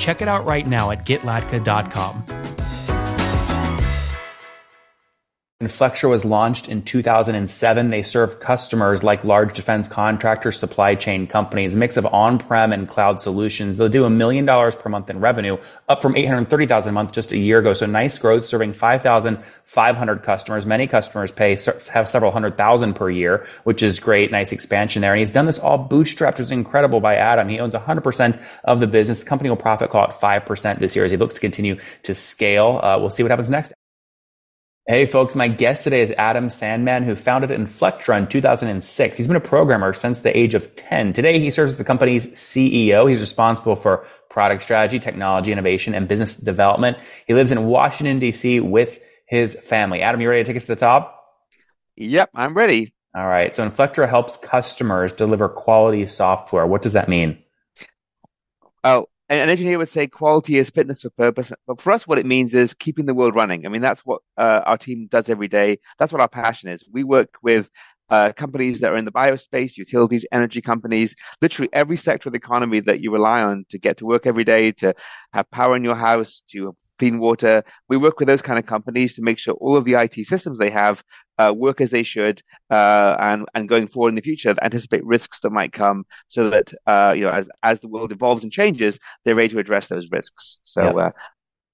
Check it out right now at getlatka.com. Inflectra was launched in 2007. They serve customers like large defense contractors, supply chain companies, mix of on-prem and cloud solutions. They'll do a million dollars per month in revenue, up from 830,000 a month just a year ago. So nice growth, serving 5,500 customers. Many customers pay have several hundred thousand per year, which is great. Nice expansion there. And he's done this all bootstrapped, which is incredible by Adam. He owns 100% of the business. The company will profit call it 5% this year as he looks to continue to scale. Uh, we'll see what happens next. Hey folks, my guest today is Adam Sandman, who founded Inflectra in 2006. He's been a programmer since the age of 10. Today, he serves as the company's CEO. He's responsible for product strategy, technology innovation, and business development. He lives in Washington, D.C. with his family. Adam, you ready to take us to the top? Yep, I'm ready. All right. So Inflectra helps customers deliver quality software. What does that mean? Oh, an engineer would say quality is fitness for purpose. But for us, what it means is keeping the world running. I mean, that's what uh, our team does every day. That's what our passion is. We work with uh, companies that are in the biospace, utilities, energy companies, literally every sector of the economy that you rely on to get to work every day, to have power in your house, to have clean water. We work with those kind of companies to make sure all of the IT systems they have uh, work as they should, uh, and and going forward in the future, anticipate risks that might come, so that uh, you know as as the world evolves and changes, they're ready to address those risks. So. Yep.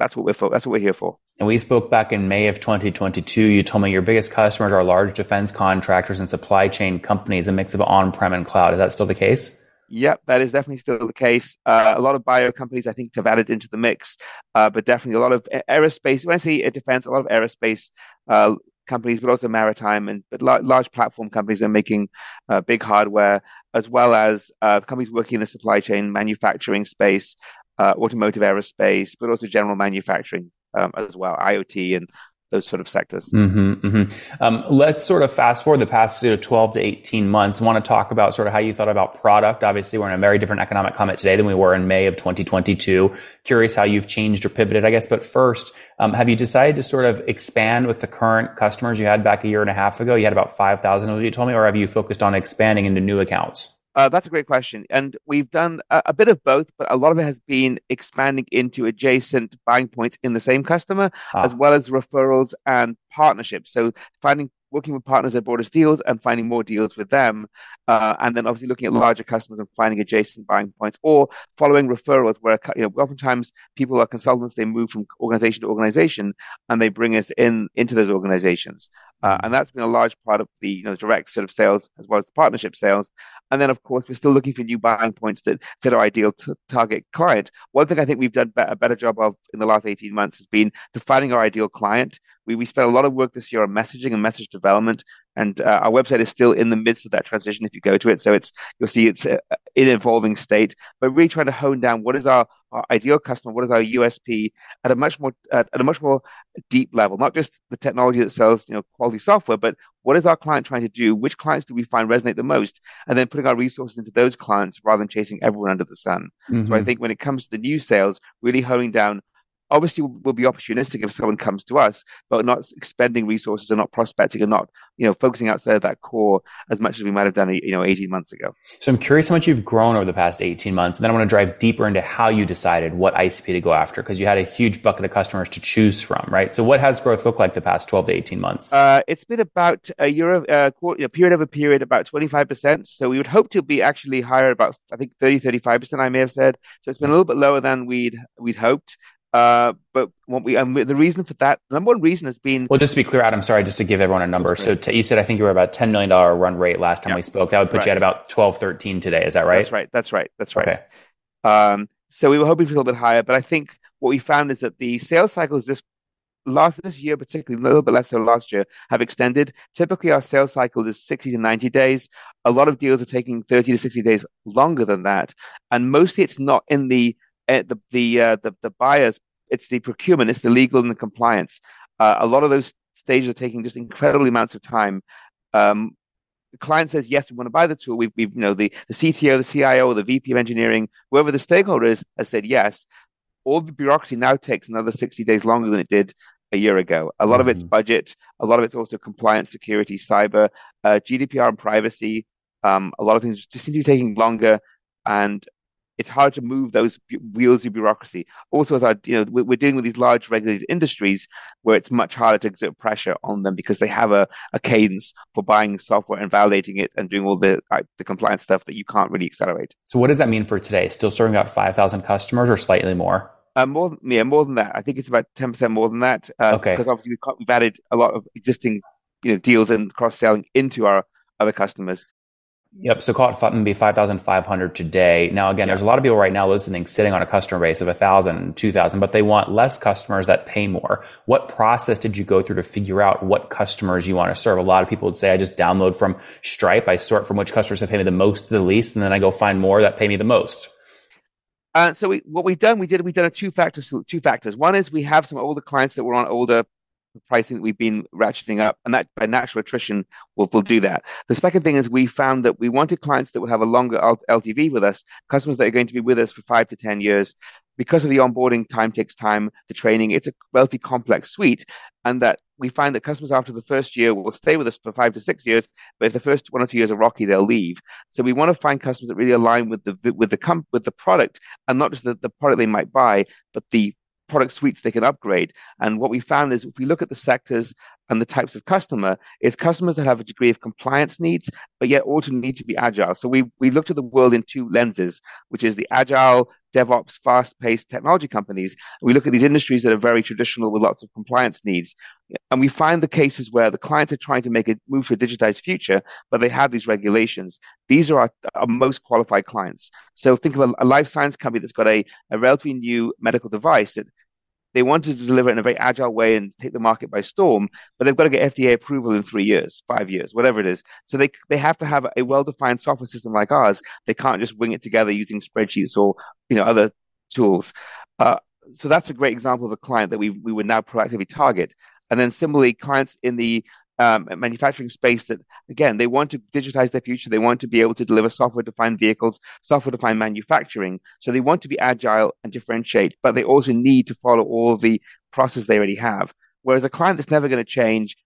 That's what we're for. That's what we're here for. And we spoke back in May of 2022. You told me your biggest customers are large defense contractors and supply chain companies, a mix of on-prem and cloud. Is that still the case? Yep, that is definitely still the case. Uh, a lot of bio companies, I think, have added into the mix, uh, but definitely a lot of aerospace. When I say defense, a lot of aerospace uh, companies, but also maritime and but large platform companies are making uh, big hardware, as well as uh, companies working in the supply chain manufacturing space, uh, automotive aerospace, but also general manufacturing um, as well, IoT and those sort of sectors. Mm-hmm, mm-hmm. Um, let's sort of fast forward the past you know, 12 to 18 months. I want to talk about sort of how you thought about product. Obviously, we're in a very different economic climate today than we were in May of 2022. Curious how you've changed or pivoted, I guess. But first, um, have you decided to sort of expand with the current customers you had back a year and a half ago? You had about 5,000, you told me, or have you focused on expanding into new accounts? Uh, that's a great question. And we've done a, a, bit of both, but a lot of it has been expanding into adjacent buying points in the same customer, ah. as well as referrals and partnerships. So finding working with partners that brought us deals and finding more deals with them. Uh, and then obviously looking at larger customers and finding adjacent buying points or following referrals where, you know, oftentimes people are consultants, they move from organization to organization and they bring us in into those organizations. Uh, mm-hmm. and that's been a large part of the you know, direct sort of sales as well as the partnership sales. And then, of course, we're still looking for new buying points that fit our ideal t- target client. One thing I think we've done a better job of in the last 18 months has been defining our ideal client. We, we spent a lot of work this year on messaging and message development, and uh, our website is still in the midst of that transition. If you go to it, so it's you'll see it's uh, in evolving state, but really trying to hone down what is our, our ideal customer, what is our USP at a much more at, at a much more deep level, not just the technology that sells you know quality software, but what is our client trying to do? Which clients do we find resonate the most? And then putting our resources into those clients rather than chasing everyone under the sun. Mm-hmm. So I mm-hmm. think when it comes to the new sales, really honing down obviously we'll be opportunistic if someone comes to us, but not expending resources and not prospecting and not, you know, focusing outside of that core as much as we might have done, you know, 18 months ago. So I'm curious how much you've grown over the past 18 months. And then I want to drive deeper into how you decided what ICP to go after because you had a huge bucket of customers to choose from, right? So what has growth looked like the past 12 to 18 months? Uh, it's been about a year, of, uh, quarter, a period over period, about 25%. So we would hope to be actually higher about, I think 30, 35%, I may have said. So it's been a little bit lower than we'd, we'd hoped. Uh, but what we um, the reason for that number one reason has been well. Just to be clear, Adam. Sorry, just to give everyone a number. So t- you said I think you were about ten million dollar run rate last time we spoke. That would put right. you at about 12, 13 today. Is that right? That's right. That's right. That's right. Okay. Um, so we were hoping for a little bit higher, but I think what we found is that the sales cycles this last this year, particularly a little bit less so last year, have extended. Typically, our sales cycle is 60 to 90 days. A lot of deals are taking 30 to 60 days longer than that. And mostly it's not in the the the, uh, the the buyer's it's the procurement, it's the legal and the compliance. Uh, a lot of those stages are taking just incredible amounts of time. Um, the client says yes, we want to buy the tool. We've, we've you know the the CTO, the CIO, the VP of engineering, whoever the stakeholder is, has said yes. All the bureaucracy now takes another sixty days longer than it did a year ago. A lot mm-hmm. of it's mm-hmm. budget. A lot of it's also compliance, security, cyber, uh, GDPR, and privacy. Um, a lot of things just seem to be taking longer, and it's hard to move those wheels of bureaucracy. Also, as I, you know, we're dealing with these large regulated industries where it's much harder to exert pressure on them because they have a, a cadence for buying software and validating it and doing all the the compliance stuff that you can't really accelerate. So, what does that mean for today? Still serving about five thousand customers or slightly more? Uh, more, yeah, more than that. I think it's about ten percent more than that. Uh, okay. Because obviously we've, we've added a lot of existing, you know, deals and cross selling into our other customers. Yep. So call it maybe 5,500 today. Now, again, there's a lot of people right now listening, sitting on a customer base of 1,000, 2,000, but they want less customers that pay more. What process did you go through to figure out what customers you want to serve? A lot of people would say, I just download from Stripe. I sort from which customers have paid me the most to the least, and then I go find more that pay me the most. Uh, so we, what we've done, we did, we've done a two factors, two factors. One is we have some older clients that were on older pricing that we've been ratcheting up, and that by natural attrition will will do that. The second thing is we found that we wanted clients that would have a longer LTV with us, customers that are going to be with us for five to ten years. Because of the onboarding time takes time, the training, it's a relatively complex suite, and that we find that customers after the first year will stay with us for five to six years, but if the first one or two years are rocky, they'll leave. So we want to find customers that really align with the with the com- with the product, and not just the, the product they might buy, but the product suites they can upgrade. And what we found is if we look at the sectors and the types of customer, it's customers that have a degree of compliance needs, but yet also need to be agile. So we we looked at the world in two lenses, which is the agile, DevOps, fast-paced technology companies. We look at these industries that are very traditional with lots of compliance needs. And we find the cases where the clients are trying to make a move to a digitized future, but they have these regulations. These are our, our most qualified clients. So think of a, a life science company that's got a, a relatively new medical device that they wanted to deliver it in a very agile way and take the market by storm, but they've got to get FDA approval in three years, five years, whatever it is. So they they have to have a well-defined software system like ours. They can't just wing it together using spreadsheets or you know other tools. Uh, so that's a great example of a client that we we would now proactively target. And then similarly, clients in the um, manufacturing space that, again, they want to digitize their future. They want to be able to deliver software defined vehicles, software defined manufacturing. So they want to be agile and differentiate, but they also need to follow all the process they already have. Whereas a client that's never going to change,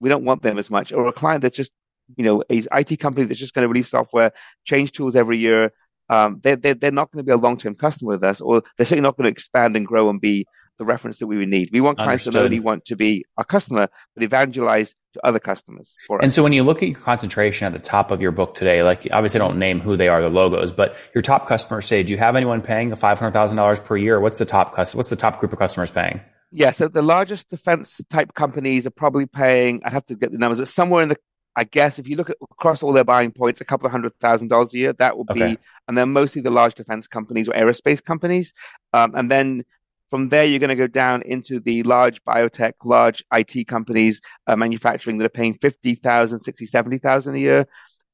we don't want them as much. Or a client that's just, you know, a IT company that's just going to release software, change tools every year. Um, they're, they're, they're not going to be a long term customer with us, or they're certainly not going to expand and grow and be the reference that we would need. We want clients Understood. that not only want to be our customer, but evangelize to other customers for and us. so when you look at your concentration at the top of your book today, like obviously I don't name who they are, the logos, but your top customers say, do you have anyone paying the $500,000 per year? What's the top customer? What's the top group of customers paying? Yeah, so the largest defense type companies are probably paying, I have to get the numbers, it's somewhere in the I guess if you look at across all their buying points, a couple of hundred thousand dollars a year, that would okay. be, and they're mostly the large defense companies or aerospace companies. Um, and then from there, you're going to go down into the large biotech, large IT companies, uh, manufacturing that are paying 50,000, 60, 70,000 a year.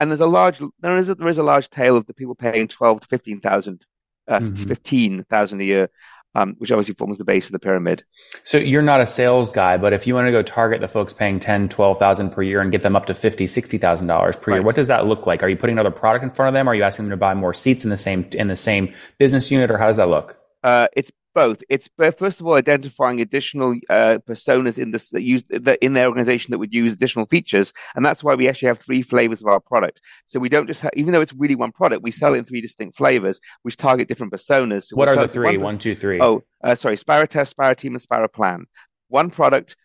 And there's a large, there is a, there is a large tail of the people paying 12 to 15,000, uh, mm-hmm. 15,000 a year. Um, which obviously forms the base of the pyramid. So you're not a sales guy, but if you want to go target the folks paying 10, 12,000 per year and get them up to 50, 60,000 dollars per right. year, what does that look like? Are you putting another product in front of them? Are you asking them to buy more seats in the same, in the same business unit or how does that look? Uh, it's both. It's first of all identifying additional uh, personas in this that use that in their organization that would use additional features, and that's why we actually have three flavors of our product. So we don't just have, even though it's really one product, we sell it in three distinct flavors, which target different personas. So what are the three? One, one, two, three. Oh, uh, sorry, SpiraTest, Sparrow Team, and SpiraPlan. One product.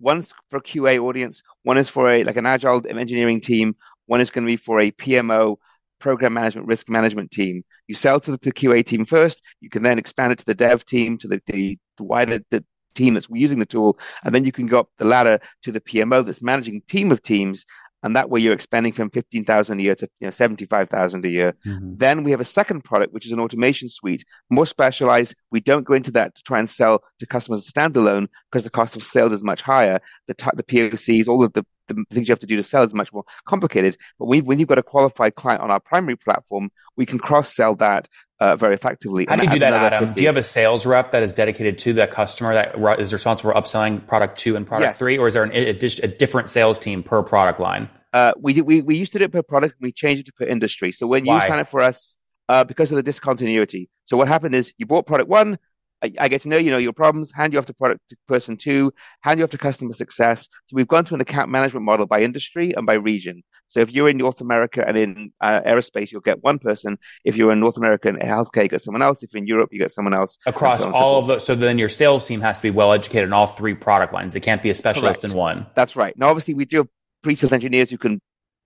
One's for QA audience. One is for a like an agile engineering team. One is going to be for a PMO program management, risk management team. You sell to the to QA team first. You can then expand it to the dev team, to the, the, the wider the team that's using the tool, and then you can go up the ladder to the PMO that's managing team of teams. And that way, you're expanding from fifteen thousand a year to you know, seventy-five thousand a year. Mm-hmm. Then we have a second product, which is an automation suite, more specialized. We don't go into that to try and sell to customers standalone because the cost of sales is much higher. The t- the POCs, all of the the things you have to do to sell is much more complicated. But when, when you've got a qualified client on our primary platform, we can cross sell that uh, very effectively. How do you do that, Adam? 50. Do you have a sales rep that is dedicated to that customer that is responsible for upselling product two and product yes. three, or is there an, a, a, different sales team per product line? Uh, we, did, we we used to do it per product. We changed it to per industry. So when Why? you sign up for us, uh, because of the discontinuity. So what happened is you bought product one, I, I, get to know you know your problems, hand you off to product to person two, hand you off to customer success. So we've gone to an account management model by industry and by region. So if you're in North America and in uh, aerospace, you'll get one person. If you're in North America and healthcare, you get someone else. If you're in Europe, you get someone else. Across so all so of those. So then your sales team has to be well educated in all three product lines. They can't be a specialist Correct. in one. That's right. Now, obviously, we do have pre-sales engineers who can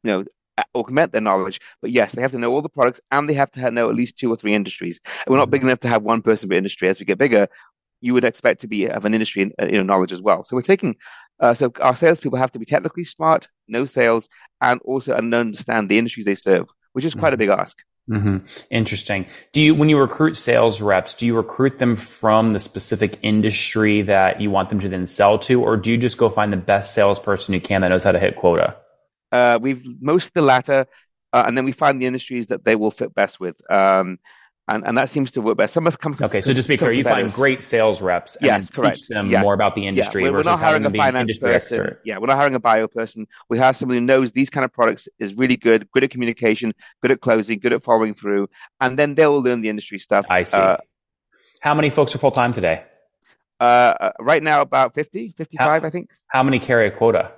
you know augment their knowledge. But yes, they have to know all the products and they have to know at least two or three industries. And we're not big enough to have one person per industry. As we get bigger, you would expect to be of an industry you know, knowledge as well. So we're taking, uh, so our salespeople have to be technically smart, know sales, and also understand the industries they serve, which is quite mm-hmm. a big ask. Mm-hmm. Interesting. Do you, when you recruit sales reps, do you recruit them from the specific industry that you want them to then sell to, or do you just go find the best salesperson you can that knows how to hit quota? Uh, we've most the latter, uh, and then we find the industries that they will fit best with. Um, and, and that seems to work best. Some have come. Okay, so just be clear, you find great sales reps and yes, correct. teach them yes. more about the industry. Yeah, we're, we're not hiring a finance person. Expert. Yeah, we're not hiring a bio person. We hire somebody who knows these kind of products is really good, good at communication, good at closing, good at following through, and then they will learn the industry stuff. I see. Uh, How many folks are full time today? Uh, uh, right now, about 50, 55, how, I think. How many carry a quota?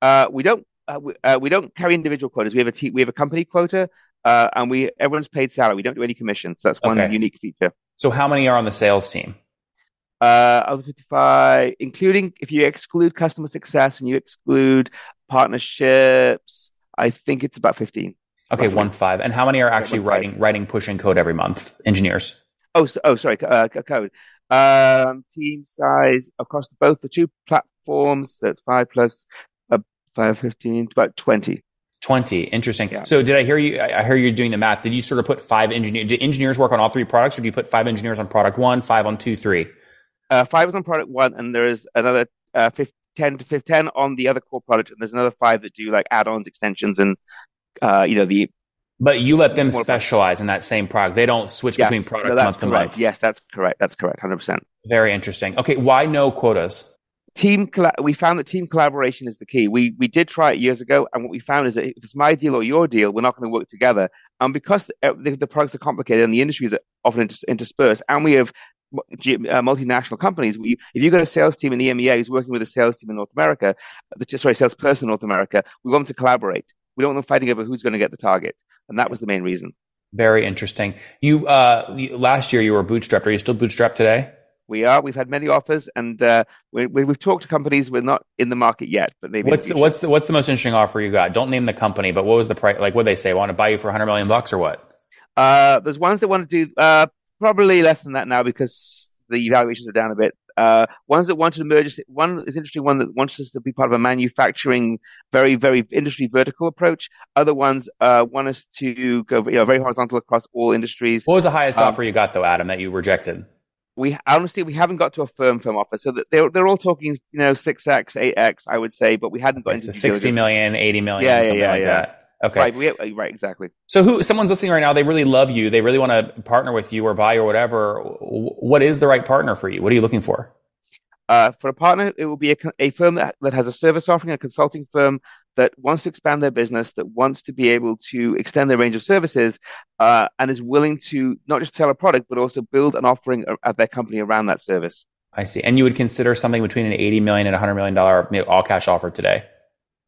Uh, we don't uh, we, uh, we, don't carry individual quotas. We have a te- we have a company quota, uh, and we everyone's paid salary. We don't do any commissions. So that's one okay. unique feature. So how many are on the sales team? Uh, of the 55, including if you exclude customer success and you exclude partnerships, I think it's about 15. Okay, roughly. one five. And how many are actually yeah, writing writing pushing code every month? Engineers. Oh, so, oh, sorry, uh, code. Um, team size across both the two platforms. So it's five plus five, 15, about 20. 20. Interesting. Yeah. So did I hear you? I hear you're doing the math. Did you sort of put five engineers? Did engineers work on all three products or do you put five engineers on product one, five on two, three? Uh, five is on product one and there is another uh, 15, 10 to 15, 10 on the other core product. And there's another five that do like add-ons, extensions, and, uh, you know, the but you let them specialize products. in that same product. They don't switch yes. between products no, month correct. to month. Yes, that's correct. That's correct. 100%. Very interesting. Okay. Why no quotas? Team we found that team collaboration is the key. We we did try it years ago and what we found is that if it's my deal or your deal we're not going to work together. And because the, the, the products are complicated and the industries are often interspersed and we have uh, multinational companies if you've got a sales team in EMEA who's working with a sales team in North America the, sorry salesperson in North America we want them to collaborate. We don't want them fighting over who's going to get the target and that was the main reason. Very interesting. You uh last year you were bootstrapped are you still bootstrapped today we are. We've had many offers, and uh, we, we, have talked to companies. We're not in the market yet, but maybe. What's what's the, what's the most interesting offer you got? Don't name the company, but what was the price? Like, what they say? Want to buy you for 100 million bucks or what? Uh, there's ones that want to do uh, probably less than that now because the valuations are down a bit. Uh, ones that wanted to merge. One is interesting. One that wants us to be part of a manufacturing, very very industry vertical approach. Other ones uh, want us to go you know, very horizontal across all industries. What was the highest um, offer you got though, Adam, that you rejected? We honestly we haven't got to a firm firm offer. So that they're, they're all talking you know 6x 8x i would say but we hadn't got it's into 60 million 80 million yeah, yeah, yeah, like yeah. that. Okay. Right, we, right exactly. So who someone's listening right now they really love you they really want to partner with you or buy or whatever what is the right partner for you? What are you looking for? Uh, for a partner, it will be a, a firm that, that has a service offering, a consulting firm that wants to expand their business, that wants to be able to extend their range of services, uh, and is willing to not just sell a product, but also build an offering at their company around that service. I see. And you would consider something between an 80 million and 100 million dollar all cash offer today?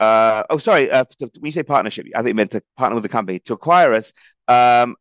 Uh, oh, sorry. Uh, when you say partnership, I think you meant to partner with the company to acquire us. Um,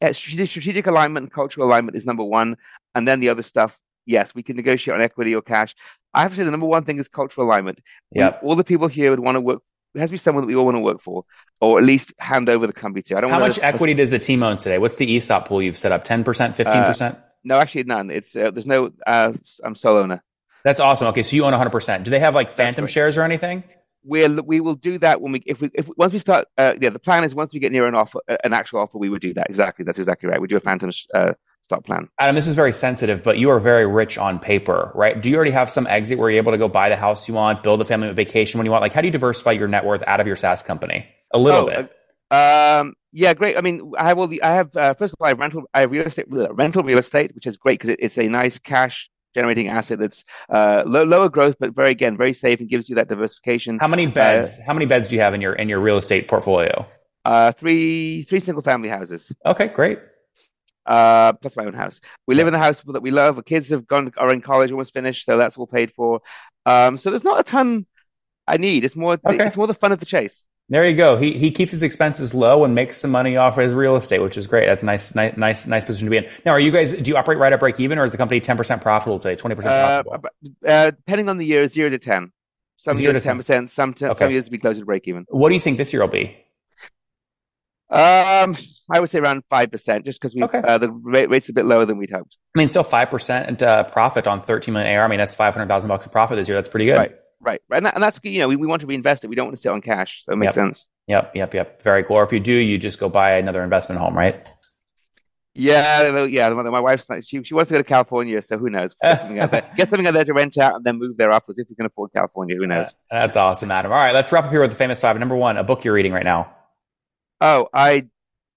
strategic, strategic alignment and cultural alignment is number one, and then the other stuff yes, we can negotiate on equity or cash. I have to say the number one thing is cultural alignment. Yeah. All the people here would want to work. It has to be someone that we all want to work for, or at least hand over the company to. I don't. How much equity does the team own today? What's the ESOP pool you've set up? Ten percent, fifteen percent? Uh, no, actually none. It's uh, there's no. Uh, I'm sole owner. That's awesome. Okay, so you own 100. percent Do they have like phantom shares or anything? we'll we will do that when we if we if once we start. Uh, yeah, the plan is once we get near an offer, uh, an actual offer, we would do that. Exactly, that's exactly right. We do a phantom uh, stock plan. Adam, this is very sensitive, but you are very rich on paper, right? Do you already have some exit where you're able to go buy the house you want, build a family vacation when you want? Like, how do you diversify your net worth out of your SaaS company? A little oh, bit. Um, yeah, great. I mean, I have all the. I have uh, first of all, I have rental. I have real estate, rental real estate, which is great because it, it's a nice cash generating asset that's uh, low, lower growth, but very again very safe and gives you that diversification. How many beds? Uh, how many beds do you have in your in your real estate portfolio? Uh, three three single family houses. Okay, great. Uh, plus my own house. We live in the house that we love. The kids have gone are in college, almost finished, so that's all paid for. Um, so there's not a ton I need. It's more okay. it's more the fun of the chase. There you go. He he keeps his expenses low and makes some money off his real estate, which is great. That's a nice, nice, nice, nice position to be in. Now, are you guys? Do you operate right at break even, or is the company ten percent profitable today? Twenty percent uh. Uh, depending on the year, zero to ten. Some zero years ten percent. Some t- okay. some years will be closer to break even. What do you think this year will be? Um, I would say around five percent, just because we okay. uh, the rate, rate's a bit lower than we'd hoped. I mean, still five percent uh, profit on thirteen million AR. I mean, that's five hundred thousand bucks of profit this year. That's pretty good. Right. Right, right, and, that, and, that's you know we, we want to reinvest it. We don't want to sit on cash, so it makes yep. sense. Yep, yep, yep. Very cool. Or if you do, you just go buy another investment home, right? Yeah, yeah. My wife's like, she she wants to go to California, so who knows? Get something out there, get something out there to rent out, and then move there upwards if you can afford California. Who knows? that's awesome, Adam. All right, let's wrap up here with the famous five. Number one, a book you're reading right now. Oh, I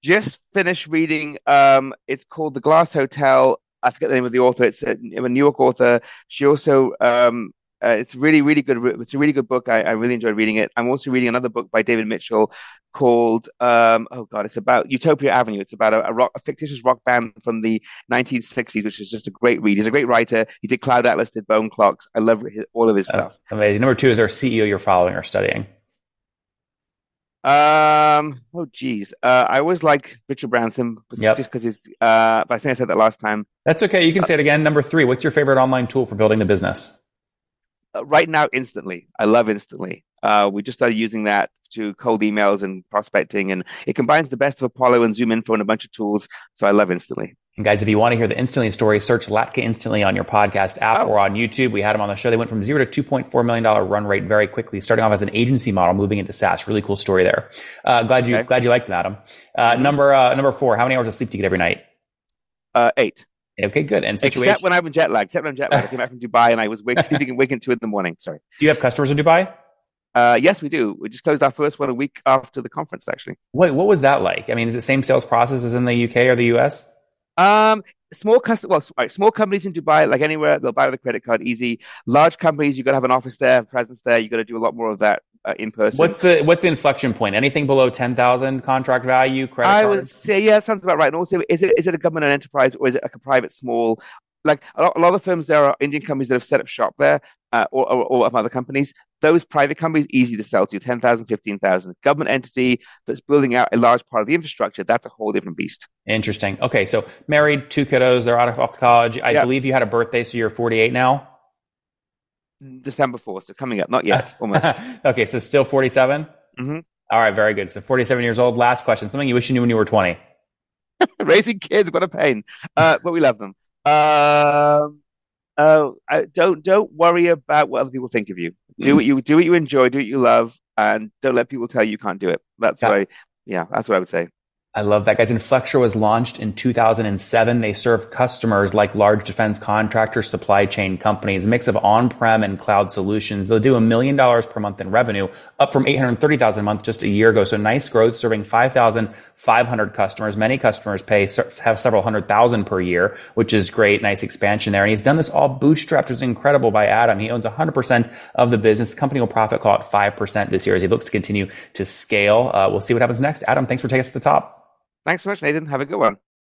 just finished reading. Um, it's called The Glass Hotel. I forget the name of the author. It's a, a New York author. She also um, uh, it's really, really good. It's a really good book. I, I, really enjoyed reading it. I'm also reading another book by David Mitchell called um, oh god, it's about Utopia Avenue. It's about a, a, rock, a fictitious rock band from the 1960s, which is just a great read. He's a great writer. He did Cloud Atlas, did Bone Clocks. I love his, all of his uh, stuff. amazing. Number two is our CEO you're following or studying. Um. Oh, geez. Uh, I always like Richard Branson, yep. just because he's. Uh, but I think I said that last time. That's okay. You can uh, say it again. Number three. What's your favorite online tool for building the business? Uh, right now, instantly. I love instantly. Uh, we just started using that to cold emails and prospecting, and it combines the best of Apollo and Zoom Info and a bunch of tools. So I love instantly. And guys, if you want to hear the Instantly story, search Latka Instantly on your podcast app oh. or on YouTube. We had them on the show. They went from zero to $2.4 million run rate very quickly, starting off as an agency model, moving into SaaS. Really cool story there. Uh, glad you, okay. glad you liked them, Adam. Uh, mm-hmm. number, uh, number four, how many hours of sleep do you get every night? Uh, eight. Okay, good. And situation- except when I'm jet lagged. Except when I'm jet lagged. I came back from Dubai and I was wake, sleeping and waking two in the morning. Sorry. Do you have customers in Dubai? Uh, yes, we do. We just closed our first one a week after the conference, actually. Wait, what was that like? I mean, is it the same sales process as in the UK or the US? Um, small custom, well, right, small companies in Dubai, like anywhere, they'll buy with a credit card easy. Large companies, you've got to have an office there, presence there. You've got to do a lot more of that uh, in person. What's the what's the inflection point? Anything below ten thousand contract value? Credit I would say yeah, sounds about right. And also, is it is it a government and enterprise or is it like a private small? Like a lot, a lot of firms, there are Indian companies that have set up shop there, uh, or, or, or other companies. Those private companies easy to sell to 10,000, 15,000. Government entity that's building out a large part of the infrastructure, that's a whole different beast. Interesting. Okay, so married, two kiddos, they're out of off to college. I yep. believe you had a birthday, so you're 48 now. December 4th, so coming up, not yet, almost. okay, so still 47? Mm-hmm. All right, very good. So 47 years old. Last question. Something you wish you knew when you were 20. Raising kids, what a pain. Uh, but we love them. Um, uh, don't don't worry about what other people think of you. Do mm. what you do what you enjoy, do what you love, and don't let people tell you you can't do it. That's yeah. why, yeah, that's what I would say. I love that, guys. Inflectra was launched in 2007. They serve customers like large defense contractors, supply chain companies, a mix of on-prem and cloud solutions. They'll do a million dollars per month in revenue, up from 830,000 a month just a year ago. So nice growth, serving 5,500 customers. Many customers pay have several hundred thousand per year, which is great. Nice expansion there. And he's done this all bootstrapped, which is incredible by Adam. He owns 100% of the business. The company will profit call it 5% this year as he looks to continue to scale. Uh, we'll see what happens next. Adam, thanks for taking us to the top. Thanks so much, Nathan. Have a good one.